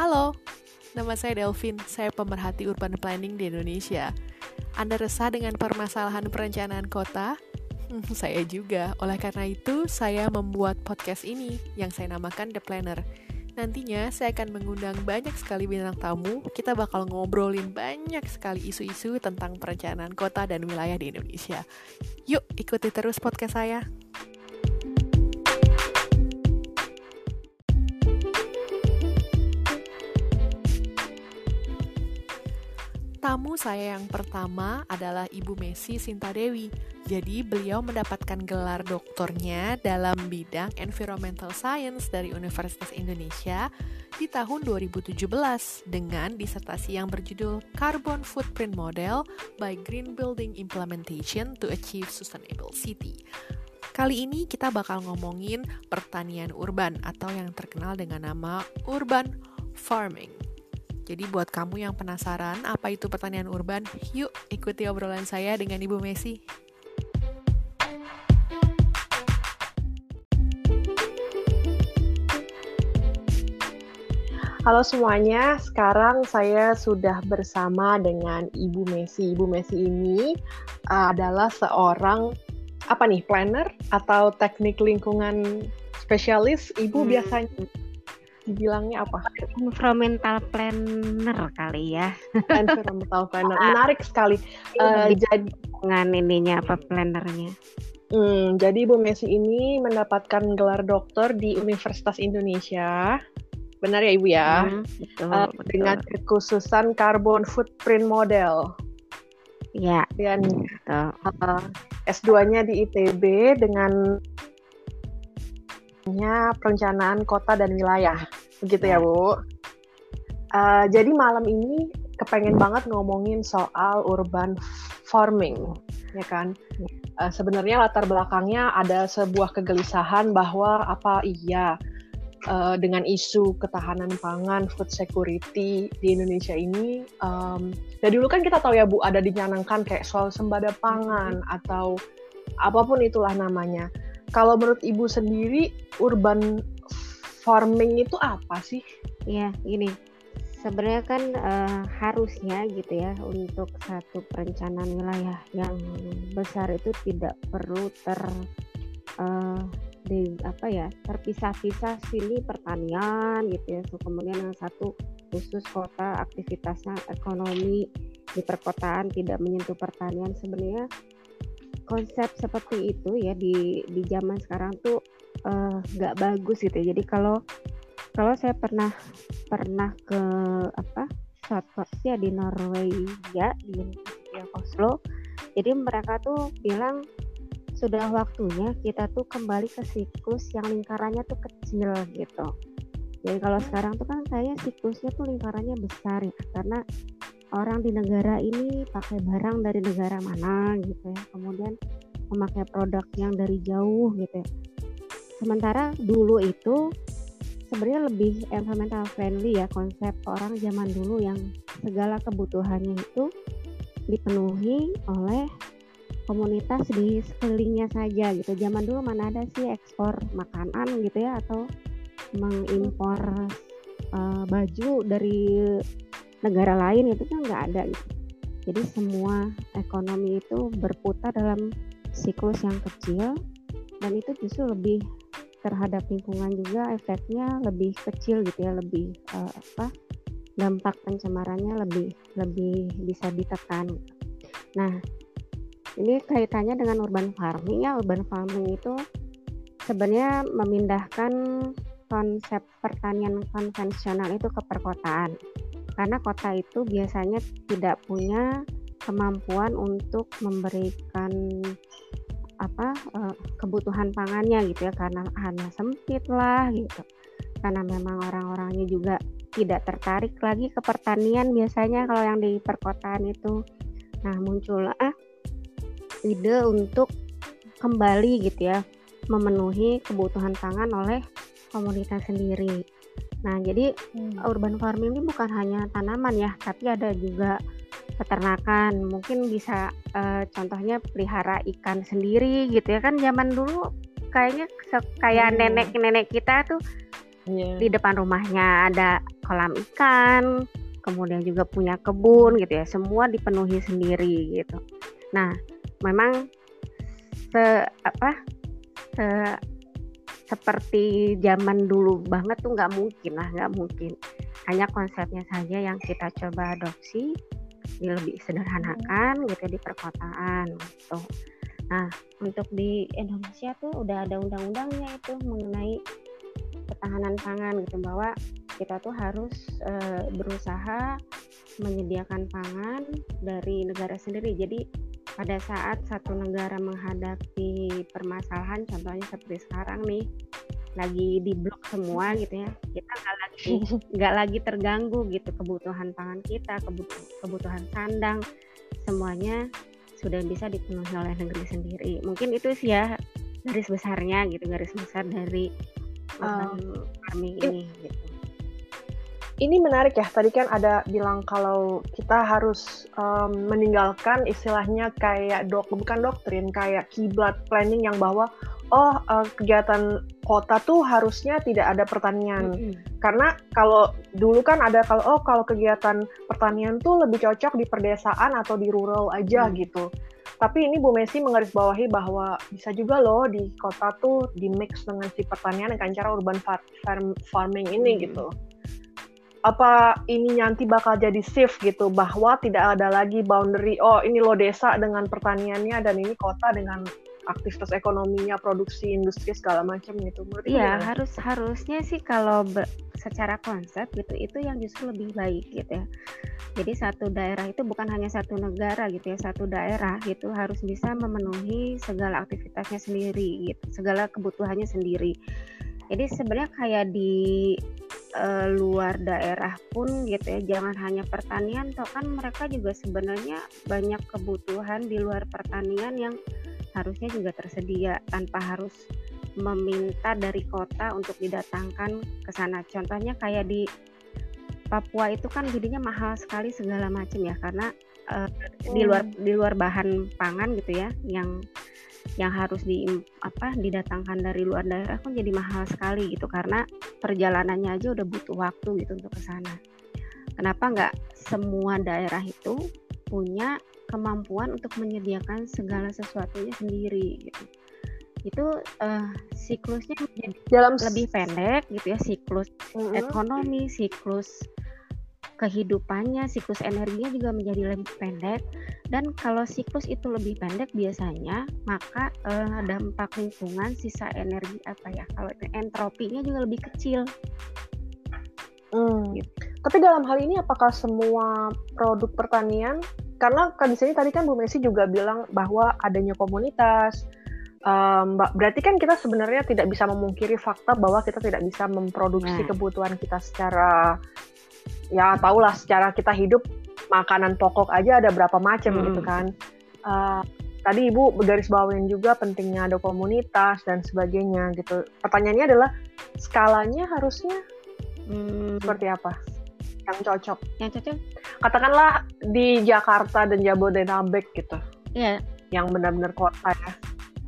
Halo, nama saya Delvin. Saya pemerhati urban planning di Indonesia. Anda resah dengan permasalahan perencanaan kota? Hmm, saya juga. Oleh karena itu, saya membuat podcast ini yang saya namakan The Planner. Nantinya saya akan mengundang banyak sekali bintang tamu. Kita bakal ngobrolin banyak sekali isu-isu tentang perencanaan kota dan wilayah di Indonesia. Yuk, ikuti terus podcast saya. Tamu saya yang pertama adalah Ibu Messi Sinta Dewi. Jadi beliau mendapatkan gelar doktornya dalam bidang Environmental Science dari Universitas Indonesia di tahun 2017 dengan disertasi yang berjudul Carbon Footprint Model by Green Building Implementation to Achieve Sustainable City. Kali ini kita bakal ngomongin pertanian urban atau yang terkenal dengan nama urban farming. Jadi buat kamu yang penasaran apa itu pertanian urban, yuk ikuti obrolan saya dengan Ibu Messi. Halo semuanya, sekarang saya sudah bersama dengan Ibu Messi. Ibu Messi ini uh, adalah seorang apa nih planner atau teknik lingkungan spesialis. Ibu hmm. biasanya dibilangnya apa? Environmental planner kali ya. Environmental planner, menarik sekali. Uh, jadi dengan ininya apa plannernya? Hmm, jadi Bu Messi ini mendapatkan gelar doktor di Universitas Indonesia. Benar ya Ibu ya? Hmm, betul, uh, betul. Dengan kekhususan carbon footprint model. Ya. Dan uh, S2-nya di ITB dengan perencanaan kota dan wilayah. Begitu ya, Bu. Uh, jadi malam ini kepengen banget ngomongin soal urban farming, ya kan? Uh, Sebenarnya latar belakangnya ada sebuah kegelisahan bahwa apa iya uh, dengan isu ketahanan pangan, food security di Indonesia ini, um, ya dulu kan kita tahu ya Bu ada dinyanangkan kayak soal sembada pangan atau apa pun itulah namanya. Kalau menurut Ibu sendiri, urban farming itu apa sih? Ya, gini. Sebenarnya kan uh, harusnya gitu ya untuk satu perencanaan wilayah yang besar itu tidak perlu ter uh, di apa ya terpisah-pisah sini pertanian gitu ya. So, kemudian yang satu khusus kota aktivitasnya ekonomi di perkotaan tidak menyentuh pertanian sebenarnya konsep seperti itu ya di di zaman sekarang tuh nggak uh, bagus gitu. Jadi kalau kalau saya pernah pernah ke apa suatu ya di Norwegia di Oslo. Jadi mereka tuh bilang sudah waktunya kita tuh kembali ke siklus yang lingkarannya tuh kecil gitu. Jadi kalau sekarang tuh kan saya siklusnya tuh lingkarannya besar ya karena orang di negara ini pakai barang dari negara mana gitu ya kemudian memakai produk yang dari jauh gitu ya sementara dulu itu sebenarnya lebih environmental friendly ya konsep orang zaman dulu yang segala kebutuhannya itu dipenuhi oleh komunitas di sekelilingnya saja gitu zaman dulu mana ada sih ekspor makanan gitu ya atau mengimpor uh, baju dari negara lain itu kan nggak ada gitu. Jadi semua ekonomi itu berputar dalam siklus yang kecil dan itu justru lebih terhadap lingkungan juga efeknya lebih kecil gitu ya, lebih uh, apa dampak pencemarannya lebih lebih bisa ditekan. Nah, ini kaitannya dengan urban farming ya. Urban farming itu sebenarnya memindahkan konsep pertanian konvensional itu ke perkotaan karena kota itu biasanya tidak punya kemampuan untuk memberikan apa uh, kebutuhan pangannya gitu ya karena hanya sempit lah gitu. Karena memang orang-orangnya juga tidak tertarik lagi ke pertanian biasanya kalau yang di perkotaan itu. Nah muncullah ide untuk kembali gitu ya memenuhi kebutuhan pangan oleh komunitas sendiri. Nah, jadi hmm. urban farming ini bukan hanya tanaman ya, tapi ada juga peternakan. Mungkin bisa uh, contohnya pelihara ikan sendiri gitu ya kan zaman dulu kayaknya kayak hmm. nenek-nenek kita tuh yeah. di depan rumahnya ada kolam ikan, kemudian juga punya kebun gitu ya, semua dipenuhi sendiri gitu. Nah, memang se apa se seperti zaman dulu banget tuh nggak mungkin lah nggak mungkin hanya konsepnya saja yang kita coba adopsi lebih sederhanakan gitu di perkotaan gitu. Nah untuk di Indonesia tuh udah ada undang-undangnya itu mengenai ketahanan pangan gitu bahwa kita tuh harus e, berusaha menyediakan pangan dari negara sendiri. Jadi pada saat satu negara menghadapi permasalahan contohnya seperti sekarang nih lagi di blok semua gitu ya. Kita nggak lagi nggak lagi terganggu gitu kebutuhan pangan kita kebutuhan sandang semuanya sudah bisa dipenuhi oleh negeri sendiri. Mungkin itu sih ya garis besarnya gitu garis besar dari um, farming ini gitu. Ini menarik ya. Tadi kan ada bilang kalau kita harus um, meninggalkan istilahnya kayak dok bukan doktrin kayak kiblat planning yang bahwa oh uh, kegiatan kota tuh harusnya tidak ada pertanian. Mm -hmm. Karena kalau dulu kan ada kalau oh kalau kegiatan pertanian tuh lebih cocok di perdesaan atau di rural aja mm. gitu. Tapi ini Bu Messi menggarisbawahi bahwa bisa juga loh di kota tuh di mix dengan si pertanian dengan cara urban farm farming ini mm. gitu apa ini nanti bakal jadi shift gitu bahwa tidak ada lagi boundary oh ini lo desa dengan pertaniannya dan ini kota dengan aktivitas ekonominya produksi industri segala macam gitu. Iya harus harusnya sih kalau secara konsep gitu itu yang justru lebih baik gitu ya. Jadi satu daerah itu bukan hanya satu negara gitu ya satu daerah gitu harus bisa memenuhi segala aktivitasnya sendiri gitu segala kebutuhannya sendiri. Jadi sebenarnya kayak di uh, luar daerah pun gitu ya jangan hanya pertanian toh kan mereka juga sebenarnya banyak kebutuhan di luar pertanian yang harusnya juga tersedia tanpa harus meminta dari kota untuk didatangkan ke sana contohnya kayak di Papua itu kan jadinya mahal sekali segala macam ya karena uh, hmm. di luar di luar bahan pangan gitu ya yang yang harus di apa didatangkan dari luar daerah kan jadi mahal sekali gitu karena perjalanannya aja udah butuh waktu gitu untuk ke sana. Kenapa nggak semua daerah itu punya kemampuan untuk menyediakan segala sesuatunya sendiri gitu. Itu uh, siklusnya menjadi dalam lebih pendek gitu ya siklus uh -huh. ekonomi, siklus kehidupannya, siklus energinya juga menjadi lebih pendek. Dan kalau siklus itu lebih pendek biasanya, maka uh, dampak lingkungan, sisa energi apa ya? Kalau entropinya juga lebih kecil. Hmm. Gitu. Tapi dalam hal ini apakah semua produk pertanian? Karena kan di sini tadi kan Bu Messi juga bilang bahwa adanya komunitas, um, berarti kan kita sebenarnya tidak bisa memungkiri fakta bahwa kita tidak bisa memproduksi nah. kebutuhan kita secara ya tahulah secara kita hidup makanan pokok aja ada berapa macam hmm. gitu kan. Uh, tadi ibu bergaris bawain juga pentingnya ada komunitas dan sebagainya gitu. Pertanyaannya adalah skalanya harusnya hmm. seperti apa? Yang cocok. Yang cocok. Katakanlah di Jakarta dan Jabodetabek gitu. Iya. Yang benar-benar kota ya.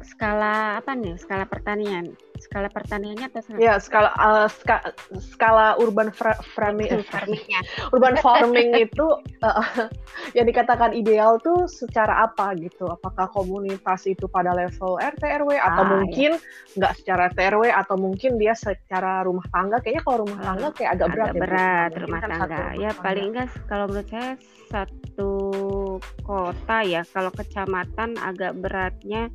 Skala apa nih? Skala pertanian skala pertaniannya atau skala? Ya, skala uh, ska, skala urban farming farmingnya. urban farming itu uh, yang dikatakan ideal tuh secara apa gitu? Apakah komunitas itu pada level RT RW atau ah, iya. mungkin nggak secara RT RW atau mungkin dia secara rumah tangga? Kayaknya kalau rumah tangga kayak agak, agak berat. Agak berat ya, rumah tangga. Kan ya rumah paling enggak kalau menurut saya satu kota ya. Kalau kecamatan agak beratnya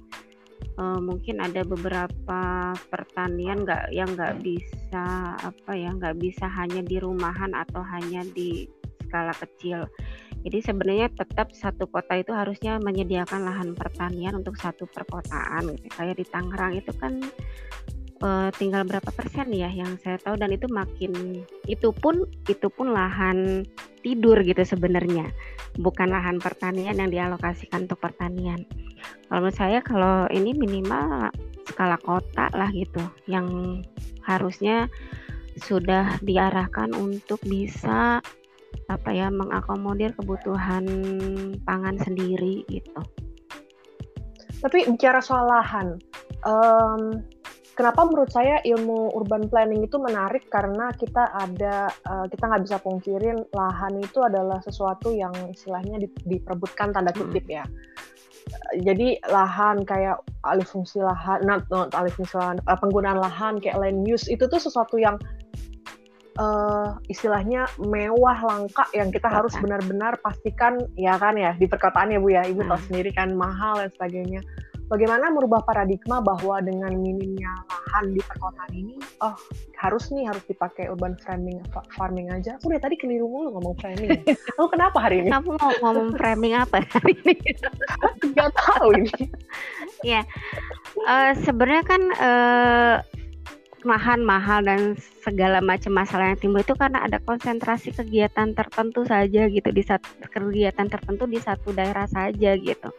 uh, mungkin ada beberapa pertanian nggak yang nggak bisa apa ya nggak bisa hanya di rumahan atau hanya di skala kecil. Jadi sebenarnya tetap satu kota itu harusnya menyediakan lahan pertanian untuk satu perkotaan. Gitu. Kayak di Tangerang itu kan uh, tinggal berapa persen ya yang saya tahu dan itu makin itu pun itu pun lahan tidur gitu sebenarnya bukan lahan pertanian yang dialokasikan untuk pertanian. Kalau menurut saya kalau ini minimal skala kota lah gitu yang harusnya sudah diarahkan untuk bisa apa ya mengakomodir kebutuhan pangan sendiri gitu. Tapi bicara soal lahan, um, kenapa menurut saya ilmu urban planning itu menarik karena kita ada uh, kita nggak bisa pungkirin lahan itu adalah sesuatu yang istilahnya diperebutkan tanda hmm. kutip ya jadi lahan kayak alih fungsi lahan, not, not alih fungsi lahan, uh, penggunaan lahan kayak land use itu tuh sesuatu yang uh, istilahnya mewah langka yang kita harus benar-benar pastikan ya kan ya di perkotaan ya bu ya ibu tahu hmm. sendiri kan mahal dan sebagainya bagaimana merubah paradigma bahwa dengan minimnya lahan di perkotaan ini, oh harus nih harus dipakai urban framing farming aja. Aku dari tadi keliru mulu ngomong framing. Ya. Kamu kenapa hari ini? Kamu mau ngomong framing apa hari ini? Gak tahu ini. ya, uh, sebenarnya kan uh, lahan mahal dan segala macam masalah yang timbul itu karena ada konsentrasi kegiatan tertentu saja gitu di satu kegiatan tertentu di satu daerah saja gitu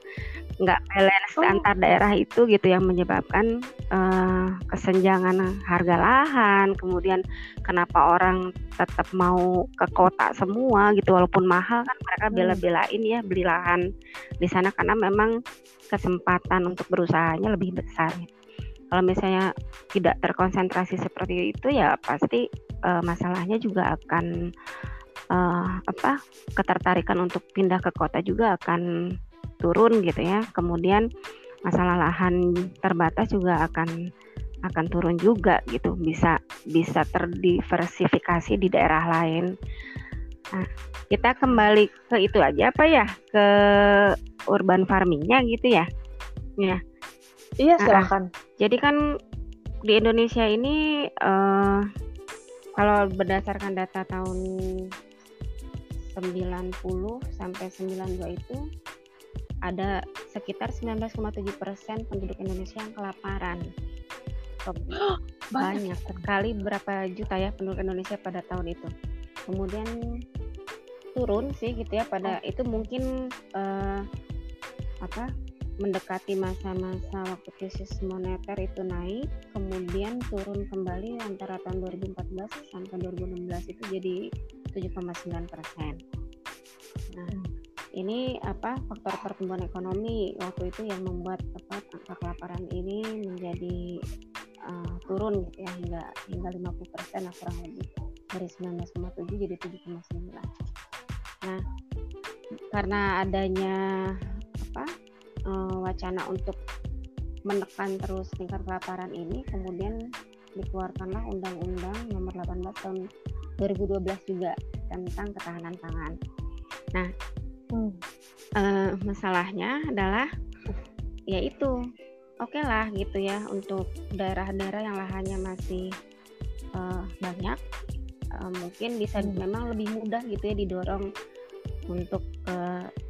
nggak balance oh. antar daerah itu gitu yang menyebabkan uh, kesenjangan harga lahan kemudian kenapa orang tetap mau ke kota semua gitu walaupun mahal kan mereka hmm. bela-belain ya beli lahan di sana karena memang kesempatan untuk berusahanya lebih besar gitu kalau misalnya tidak terkonsentrasi seperti itu ya pasti uh, masalahnya juga akan uh, apa ketertarikan untuk pindah ke kota juga akan turun gitu ya. Kemudian masalah lahan terbatas juga akan akan turun juga gitu. Bisa bisa terdiversifikasi di daerah lain. Nah kita kembali ke itu aja apa ya? Ke urban farmingnya gitu ya. Ya Iya nah, silakan. Nah, jadi kan di Indonesia ini uh, kalau berdasarkan data tahun 90 sampai 92 itu ada sekitar 19,7 persen penduduk Indonesia yang kelaparan. banyak. banyak sekali berapa juta ya penduduk Indonesia pada tahun itu. Kemudian turun sih gitu ya pada oh. itu mungkin uh, apa mendekati masa-masa waktu krisis moneter itu naik, kemudian turun kembali antara tahun 2014 sampai 2016 itu jadi 7,9 persen. Nah, ini apa faktor pertumbuhan ekonomi waktu itu yang membuat apa angka kelaparan ini menjadi uh, turun gitu ya hingga hingga 50 persen kurang lebih dari 19,7 jadi 7,9. Nah, karena adanya uh, wacana untuk menekan terus tingkat kelaparan ini kemudian dikeluarkanlah Undang-Undang Nomor 18 Tahun 2012 juga tentang ketahanan pangan. Nah, hmm. uh, masalahnya adalah yaitu oke okay lah gitu ya untuk daerah-daerah yang lahannya masih uh, banyak uh, mungkin bisa hmm. memang lebih mudah gitu ya didorong untuk uh, usaha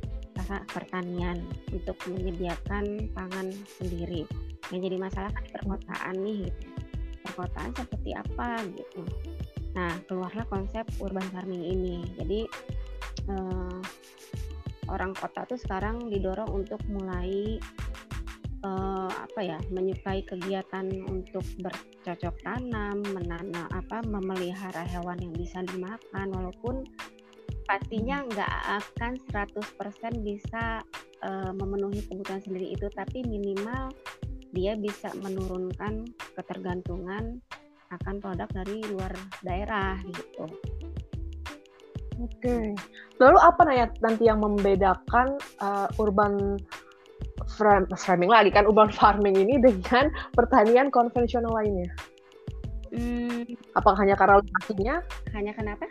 pertanian untuk menyediakan pangan sendiri. Yang jadi masalah kan perkotaan nih, gitu. perkotaan seperti apa gitu. Nah keluarlah konsep urban farming ini. Jadi eh, orang kota tuh sekarang didorong untuk mulai eh, apa ya menyukai kegiatan untuk bercocok tanam, menanam apa memelihara hewan yang bisa dimakan walaupun pastinya nggak akan 100% bisa uh, memenuhi kebutuhan sendiri itu tapi minimal dia bisa menurunkan ketergantungan akan produk dari luar daerah gitu. Oke. Okay. Lalu apa nanya nanti yang membedakan uh, urban framing lagi kan urban farming ini dengan pertanian konvensional lainnya? Hmm. Apakah hanya karena lokasinya? Hanya kenapa?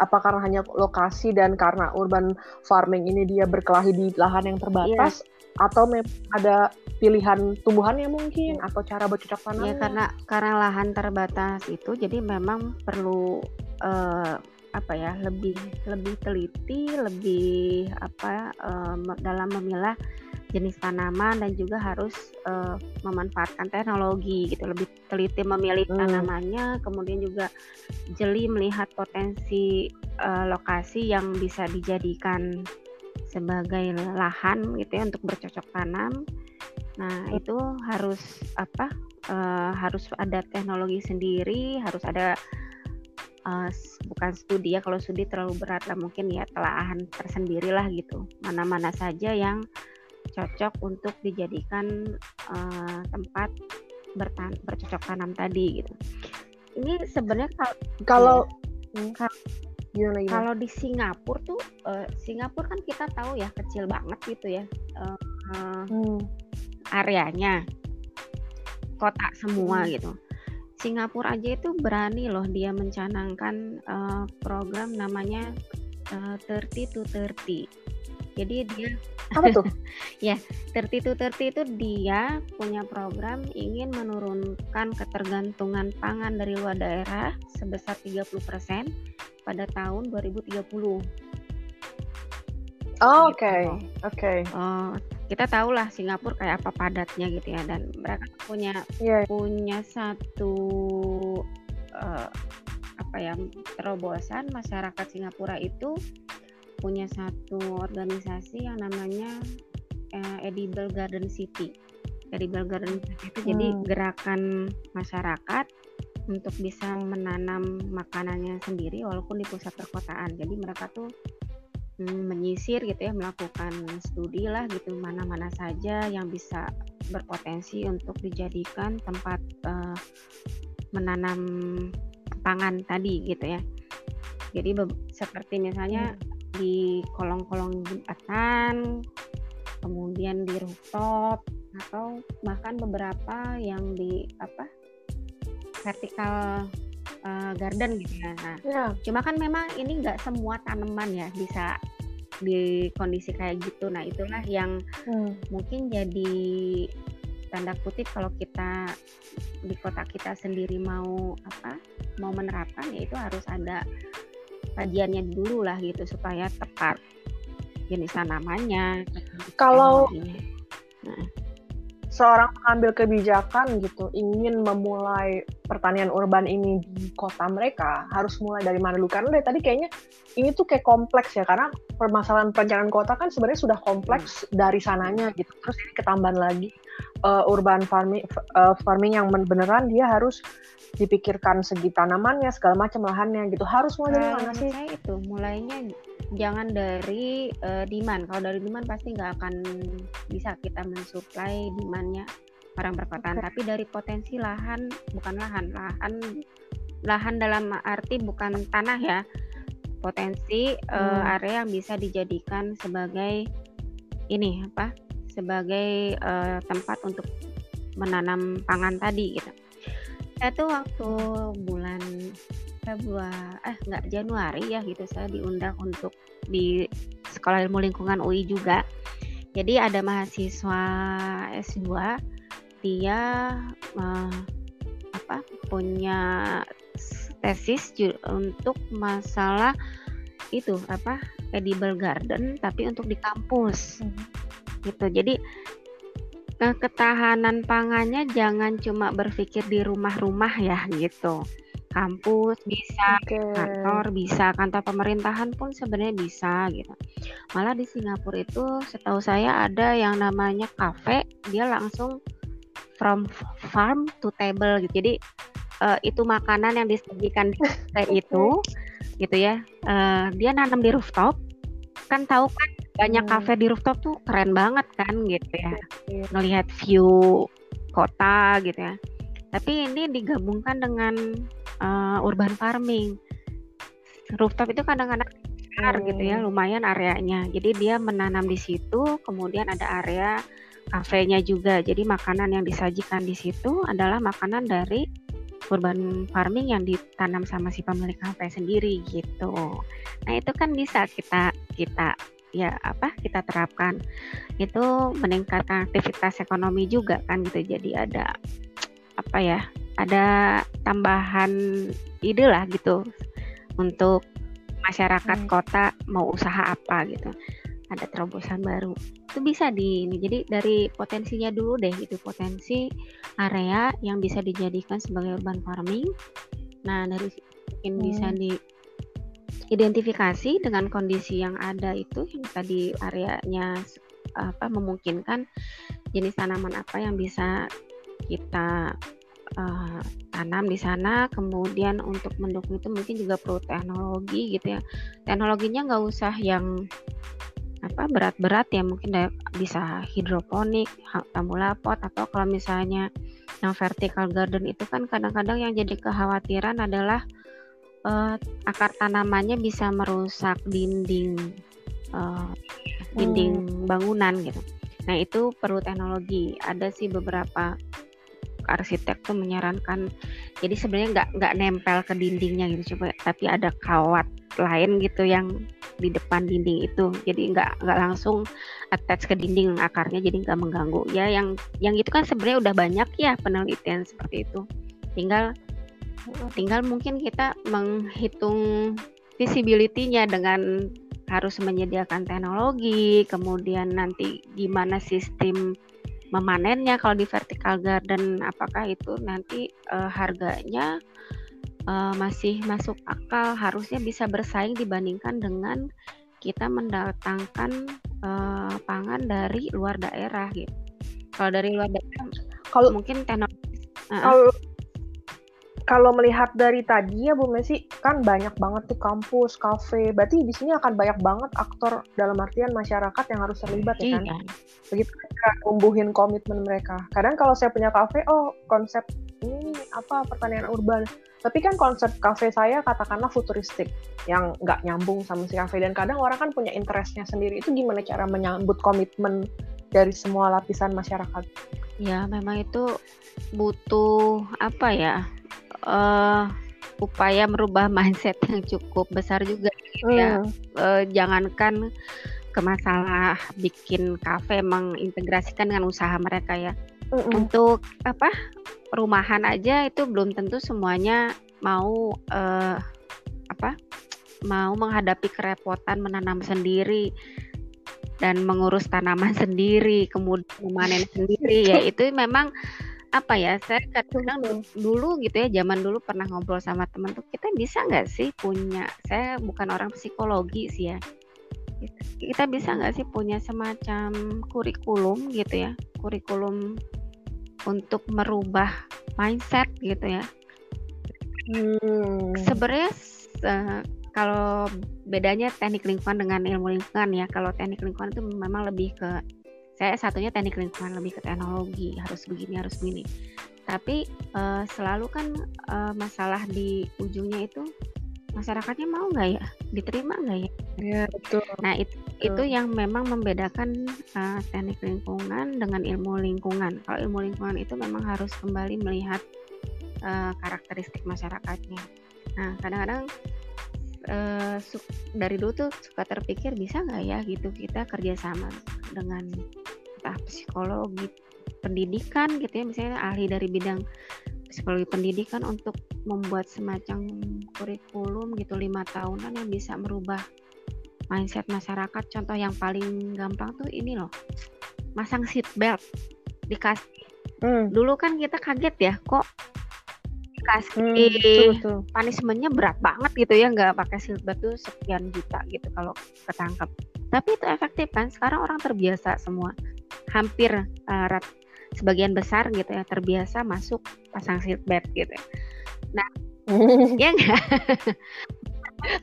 Apa karena hanya lokasi dan karena urban farming ini dia berkelahi di lahan yang terbatas yeah. atau ada pilihan tumbuhannya mungkin atau cara bercocok tanam? Ya karena karena lahan terbatas itu jadi memang perlu uh, apa ya lebih lebih teliti lebih apa uh, dalam memilah jenis tanaman dan juga harus uh, memanfaatkan teknologi gitu. Lebih teliti memilih hmm. tanamannya kemudian juga jeli melihat potensi uh, lokasi yang bisa dijadikan sebagai lahan gitu ya untuk bercocok tanam. Nah itu harus apa uh, harus ada teknologi sendiri harus ada uh, bukan studi ya kalau studi terlalu berat lah mungkin ya telahan tersendiri lah gitu. Mana-mana saja yang cocok untuk dijadikan uh, tempat bertan bercocok tanam tadi gitu. Ini sebenarnya kalau ya, kalau di Singapura tuh uh, Singapura kan kita tahu ya kecil banget gitu ya uh, uh, hmm. areanya kota semua hmm. gitu. Singapura aja itu berani loh dia mencanangkan uh, program namanya uh, 30 to 30. Jadi dia apa tuh? ya, 30 to 30 itu dia punya program ingin menurunkan ketergantungan pangan dari luar daerah sebesar 30% pada tahun 2030. Oh, oke. Okay. Oke. Okay. Uh, kita tahu lah Singapura kayak apa padatnya gitu ya dan mereka punya yeah. punya satu uh, apa ya terobosan masyarakat Singapura itu punya satu organisasi yang namanya uh, Edible Garden City. Edible Garden City itu hmm. jadi gerakan masyarakat untuk bisa menanam makanannya sendiri walaupun di pusat perkotaan. Jadi mereka tuh Hmm, menyisir gitu ya melakukan studi lah gitu mana-mana saja yang bisa berpotensi untuk dijadikan tempat uh, menanam pangan tadi gitu ya jadi seperti misalnya hmm. Di kolong-kolong jembatan kemudian di rooftop atau bahkan beberapa yang di apa vertikal uh, garden gitu ya. Nah, yeah. cuma kan memang ini nggak semua tanaman ya bisa di kondisi kayak gitu. Nah, itulah yang hmm. mungkin jadi tanda kutip kalau kita di kota kita sendiri mau apa mau menerapkan ya itu harus ada kajiannya dulu lah gitu supaya tepat jenis tanamannya. Kalau nah seorang pengambil kebijakan gitu ingin memulai pertanian urban ini di kota mereka harus mulai dari mana dulu karena dari tadi kayaknya ini tuh kayak kompleks ya karena permasalahan perencanaan kota kan sebenarnya sudah kompleks hmm. dari sananya gitu terus ini ketambahan lagi uh, urban farming uh, farming yang beneran dia harus dipikirkan segi tanamannya segala macam lahannya gitu harus mulai dari mana sih itu mulainya jangan dari uh, demand. Kalau dari demand pasti nggak akan bisa kita mensuplai demandnya orang perkotaan. Okay. Tapi dari potensi lahan, bukan lahan, lahan, lahan dalam arti bukan tanah ya, potensi hmm. uh, area yang bisa dijadikan sebagai ini apa? Sebagai uh, tempat untuk menanam pangan tadi gitu. Saya tuh waktu bulan Februari eh nggak Januari ya gitu saya diundang untuk di Sekolah Ilmu Lingkungan UI juga. Jadi ada mahasiswa S2 dia uh, apa punya tesis untuk masalah itu apa edible garden tapi untuk di kampus hmm. Gitu jadi ketahanan pangannya jangan cuma berpikir di rumah-rumah ya gitu kampus bisa, okay. kantor bisa, kantor pemerintahan pun sebenarnya bisa gitu. Malah di Singapura itu setahu saya ada yang namanya cafe, dia langsung from farm to table gitu. Jadi uh, itu makanan yang disajikan di cafe itu gitu ya. Uh, dia nanam di rooftop. Kan tahu kan banyak hmm. cafe di rooftop tuh keren banget kan gitu ya. Ngelihat view kota gitu ya. Tapi ini digabungkan dengan uh, urban farming. Rooftop itu kadang-kadang besar hmm. gitu ya, hmm. lumayan areanya. Jadi dia menanam di situ, kemudian ada area kafenya juga. Jadi makanan yang disajikan di situ adalah makanan dari urban farming yang ditanam sama si pemilik kafe sendiri gitu. Nah, itu kan bisa kita kita ya apa kita terapkan. Itu meningkatkan aktivitas ekonomi juga kan gitu. Jadi ada apa ya ada tambahan ide lah gitu untuk masyarakat hmm. kota mau usaha apa gitu ada terobosan baru itu bisa di ini jadi dari potensinya dulu deh itu potensi area yang bisa dijadikan sebagai urban farming nah dari mungkin hmm. bisa di identifikasi dengan kondisi yang ada itu yang tadi areanya apa memungkinkan jenis tanaman apa yang bisa kita uh, tanam di sana. Kemudian untuk mendukung itu mungkin juga perlu teknologi gitu ya. Teknologinya nggak usah yang apa berat-berat ya. Mungkin bisa hidroponik tambulapot atau kalau misalnya yang vertical garden itu kan kadang-kadang yang jadi kekhawatiran adalah uh, akar tanamannya bisa merusak dinding uh, dinding hmm. bangunan gitu. Nah itu perlu teknologi. Ada sih beberapa arsitek tuh menyarankan jadi sebenarnya nggak nggak nempel ke dindingnya gitu coba tapi ada kawat lain gitu yang di depan dinding itu jadi nggak nggak langsung attach ke dinding akarnya jadi nggak mengganggu ya yang yang itu kan sebenarnya udah banyak ya penelitian seperti itu tinggal tinggal mungkin kita menghitung visibility-nya dengan harus menyediakan teknologi, kemudian nanti gimana sistem memanennya kalau di vertical garden apakah itu nanti uh, harganya uh, masih masuk akal harusnya bisa bersaing dibandingkan dengan kita mendatangkan uh, pangan dari luar daerah gitu. Kalau dari luar daerah kalau mungkin teknologi uh, kalau melihat dari tadi ya Bu Messi kan banyak banget tuh kampus, kafe. Berarti di sini akan banyak banget aktor dalam artian masyarakat yang harus terlibat ya kan. Iya. Begitu kan tumbuhin komitmen mereka. Kadang kalau saya punya kafe, oh konsep ini apa pertanian urban. Tapi kan konsep kafe saya katakanlah futuristik yang nggak nyambung sama si kafe dan kadang orang kan punya interestnya sendiri. Itu gimana cara menyambut komitmen dari semua lapisan masyarakat? Ya, memang itu butuh apa ya? Uh, upaya merubah mindset yang cukup besar juga gitu ya. Uh, jangankan ke masalah bikin kafe mengintegrasikan dengan usaha mereka ya. Mm Untuk apa rumahan aja itu belum tentu semuanya mau uh, apa mau menghadapi kerepotan menanam sendiri dan mengurus tanaman sendiri kemudian memanen sendiri ya itu memang apa ya saya kadang dulu gitu ya zaman dulu pernah ngobrol sama teman tuh kita bisa nggak sih punya saya bukan orang psikologi sih ya kita bisa nggak sih punya semacam kurikulum gitu ya kurikulum untuk merubah mindset gitu ya hmm. sebenarnya uh, kalau bedanya teknik lingkungan dengan ilmu lingkungan ya kalau teknik lingkungan itu memang lebih ke saya satunya teknik lingkungan lebih ke teknologi harus begini harus begini. Tapi uh, selalu kan uh, masalah di ujungnya itu masyarakatnya mau nggak ya? Diterima nggak ya? Ya betul. Nah itu betul. itu yang memang membedakan uh, teknik lingkungan dengan ilmu lingkungan. Kalau ilmu lingkungan itu memang harus kembali melihat uh, karakteristik masyarakatnya. Nah kadang-kadang uh, dari dulu tuh suka terpikir bisa nggak ya gitu kita kerjasama dengan entah psikologi pendidikan gitu ya? Misalnya ahli dari bidang psikologi pendidikan untuk membuat semacam kurikulum gitu lima tahunan yang bisa merubah mindset masyarakat. Contoh yang paling gampang tuh ini loh masang seat belt dikasih. Hmm. dulu kan kita kaget ya kok dikasih hmm, punishmentnya berat banget gitu ya nggak pakai belt tuh sekian juta gitu kalau ketangkep tapi itu efektif kan sekarang orang terbiasa semua hampir uh, rat, sebagian besar gitu ya terbiasa masuk pasang seatbelt gitu. Ya. Nah, ya enggak?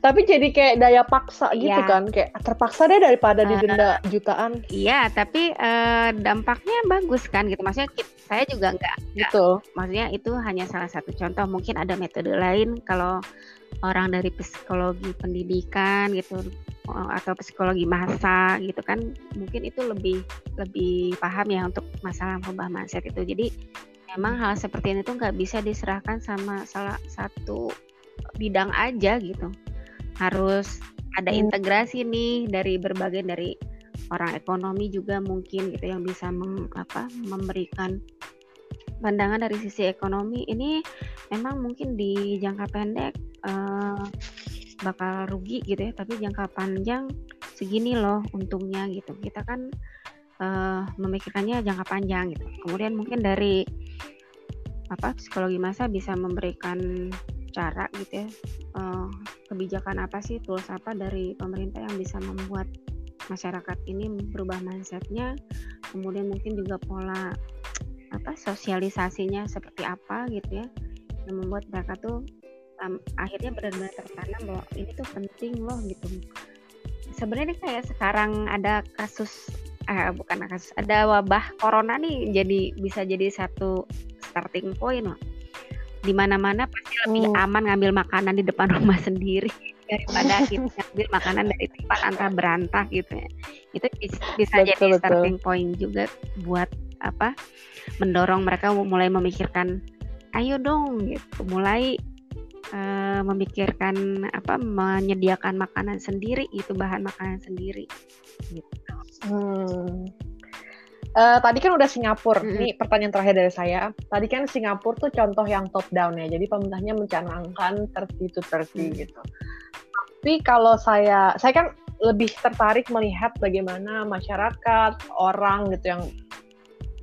tapi jadi kayak daya paksa gitu ya. kan kayak terpaksa deh daripada uh, didenda jutaan. Iya tapi uh, dampaknya bagus kan gitu. Maksudnya saya juga enggak gitu maksudnya itu hanya salah satu contoh. Mungkin ada metode lain kalau orang dari psikologi pendidikan gitu eh, atau psikologi masa gitu kan mungkin itu lebih lebih paham ya untuk masalah merubah mindset itu. Jadi memang hal seperti ini tuh nggak bisa diserahkan sama salah satu bidang aja gitu harus ada hmm. integrasi nih dari berbagai dari orang ekonomi juga mungkin gitu yang bisa mem, apa, memberikan pandangan dari sisi ekonomi. Ini memang mungkin di jangka pendek uh, bakal rugi gitu ya tapi jangka panjang segini loh untungnya gitu. Kita kan uh, memikirkannya jangka panjang gitu. Kemudian mungkin dari apa psikologi masa bisa memberikan cara gitu ya uh, kebijakan apa sih tools apa dari pemerintah yang bisa membuat masyarakat ini berubah mindsetnya kemudian mungkin juga pola apa sosialisasinya seperti apa gitu ya yang membuat mereka tuh um, akhirnya benar-benar tertanam bahwa ini tuh penting loh gitu. Sebenarnya kayak sekarang ada kasus eh, bukan kasus ada wabah corona nih jadi bisa jadi satu starting point loh di mana-mana pasti lebih hmm. aman ngambil makanan di depan rumah sendiri daripada kita ngambil makanan dari tempat antah berantah gitu ya itu bisa, bisa betul, jadi starting betul. point juga buat apa mendorong mereka mulai memikirkan ayo dong gitu mulai uh, memikirkan apa menyediakan makanan sendiri itu bahan makanan sendiri gitu. Hmm. Uh, tadi kan udah Singapura. Mm -hmm. Ini pertanyaan terakhir dari saya. Tadi kan Singapura tuh contoh yang top down ya. Jadi pemerintahnya mencanangkan 30 to 30 mm. gitu. Tapi kalau saya, saya kan lebih tertarik melihat bagaimana masyarakat, orang gitu yang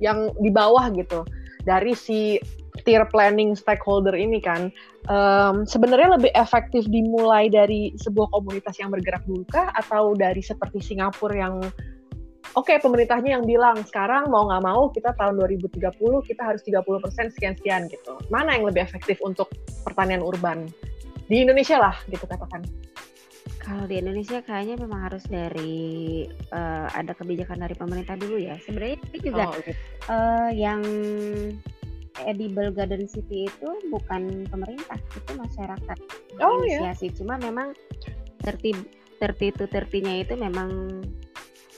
yang di bawah gitu dari si tier planning stakeholder ini kan um, sebenarnya lebih efektif dimulai dari sebuah komunitas yang bergerak dulu kah atau dari seperti Singapura yang oke okay, pemerintahnya yang bilang sekarang mau nggak mau kita tahun 2030 kita harus 30% sekian-sekian gitu. Mana yang lebih efektif untuk pertanian urban? Di Indonesia lah gitu katakan. Kalau di Indonesia kayaknya memang harus dari uh, ada kebijakan dari pemerintah dulu ya. Sebenarnya ini juga oh, okay. uh, eh, yang edible garden city itu bukan pemerintah, itu masyarakat oh, iya. inisiasi. Yeah. Cuma memang tertib tertitu tertinya itu memang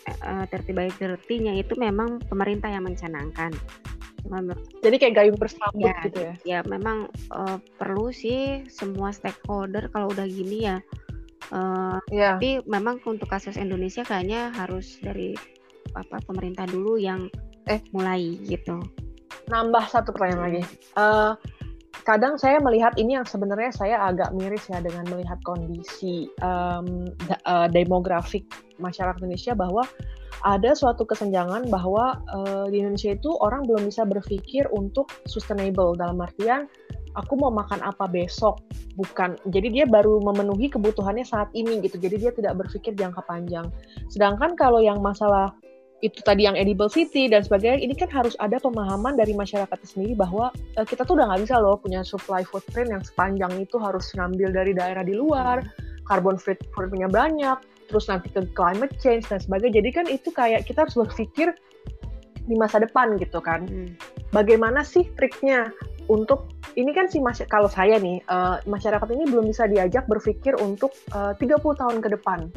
uh, tertib baik tertinya itu memang pemerintah yang mencanangkan. Jadi kayak gayung bersambut ya, gitu ya? Ya memang uh, perlu sih semua stakeholder kalau udah gini ya. Uh, ya. Tapi memang untuk kasus Indonesia kayaknya harus dari apa pemerintah dulu yang eh mulai gitu. Nambah satu pertanyaan lagi. Uh, kadang saya melihat ini yang sebenarnya saya agak miris ya dengan melihat kondisi um, uh, demografik masyarakat Indonesia bahwa ada suatu kesenjangan bahwa uh, di Indonesia itu orang belum bisa berpikir untuk sustainable. Dalam artian aku mau makan apa besok? Bukan. Jadi dia baru memenuhi kebutuhannya saat ini gitu. Jadi dia tidak berpikir jangka panjang. Sedangkan kalau yang masalah itu tadi yang edible city dan sebagainya ini kan harus ada pemahaman dari masyarakat sendiri bahwa uh, kita tuh udah nggak bisa loh punya supply footprint yang sepanjang itu harus ngambil dari daerah di luar carbon footprintnya banyak terus nanti ke climate change dan sebagainya. Jadi kan itu kayak kita harus berpikir di masa depan gitu kan. Hmm. bagaimana sih triknya untuk ini kan sih kalau saya nih uh, masyarakat ini belum bisa diajak berpikir untuk uh, 30 tahun ke depan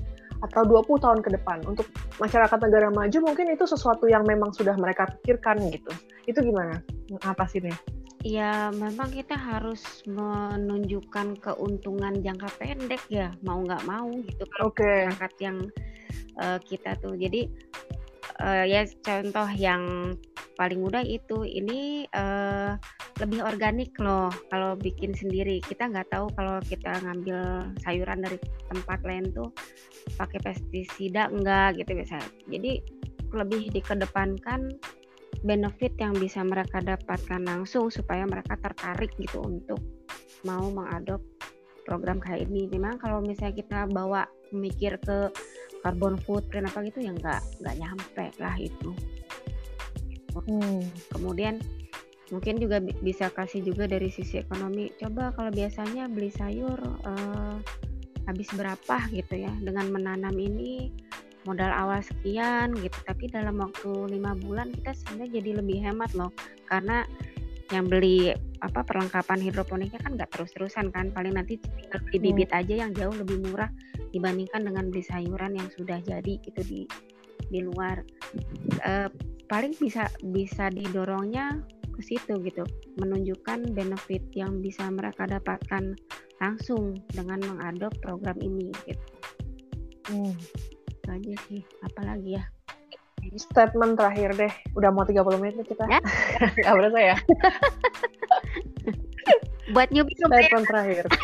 atau 20 tahun ke depan. Untuk masyarakat negara maju mungkin itu sesuatu yang memang sudah mereka pikirkan gitu. Itu gimana ngatasinnya? Ya memang kita harus menunjukkan keuntungan jangka pendek ya mau nggak mau gitu kalau okay. masyarakat yang uh, kita tuh jadi uh, ya contoh yang paling mudah itu ini uh, lebih organik loh kalau bikin sendiri. Kita nggak tahu kalau kita ngambil sayuran dari tempat lain tuh pakai pestisida enggak gitu biasanya jadi lebih dikedepankan benefit yang bisa mereka dapatkan langsung supaya mereka tertarik gitu untuk mau mengadop program kayak ini. Memang kalau misalnya kita bawa mikir ke carbon footprint apa gitu ya nggak nggak nyampe lah itu. Hmm. kemudian mungkin juga bisa kasih juga dari sisi ekonomi. Coba kalau biasanya beli sayur uh, habis berapa gitu ya dengan menanam ini modal awal sekian gitu. Tapi dalam waktu lima bulan kita sebenarnya jadi lebih hemat loh. Karena yang beli apa perlengkapan hidroponiknya kan nggak terus-terusan kan. Paling nanti tinggal beli hmm. bibit aja yang jauh lebih murah dibandingkan dengan beli sayuran yang sudah jadi gitu di di luar. E, paling bisa bisa didorongnya ke situ gitu. Menunjukkan benefit yang bisa mereka dapatkan langsung dengan mengadop program ini gitu. Hmm. itu aja sih. Apalagi ya? Statement terakhir deh. Udah mau 30 menit nih kita. Ya? nggak berasa ya? Buat nyubi statement terakhir.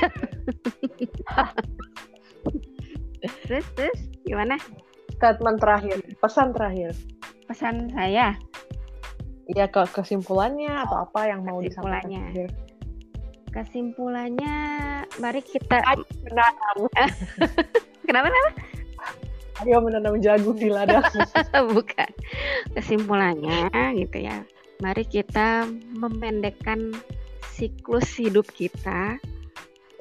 Terus terus gimana? Statement terakhir. Pesan terakhir. Pesan saya ya ke kesimpulannya atau apa yang mau disampaikan kesimpulannya. Mari kita menanam. Kenapa kenapa? Ayo menanam jagung di ladang. Bukan. Kesimpulannya gitu ya mari kita memendekkan siklus hidup kita.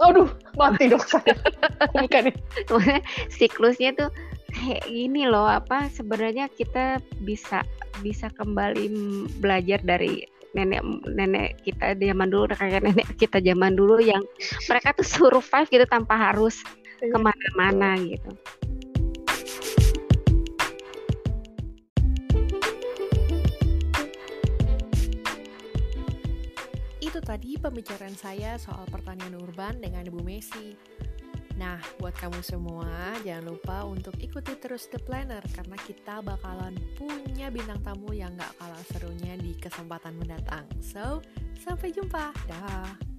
Aduh mati dong saya. Bukan siklusnya tuh kayak gini loh apa sebenarnya kita bisa bisa kembali belajar dari nenek nenek kita zaman dulu kayak nenek kita zaman dulu yang mereka tuh survive gitu tanpa harus iya. ke mana-mana gitu. Itu tadi pembicaraan saya soal pertanian urban dengan Ibu Messi. Nah, buat kamu semua, jangan lupa untuk ikuti terus The Planner karena kita bakalan punya bintang tamu yang gak kalah serunya di kesempatan mendatang. So, sampai jumpa. Dah.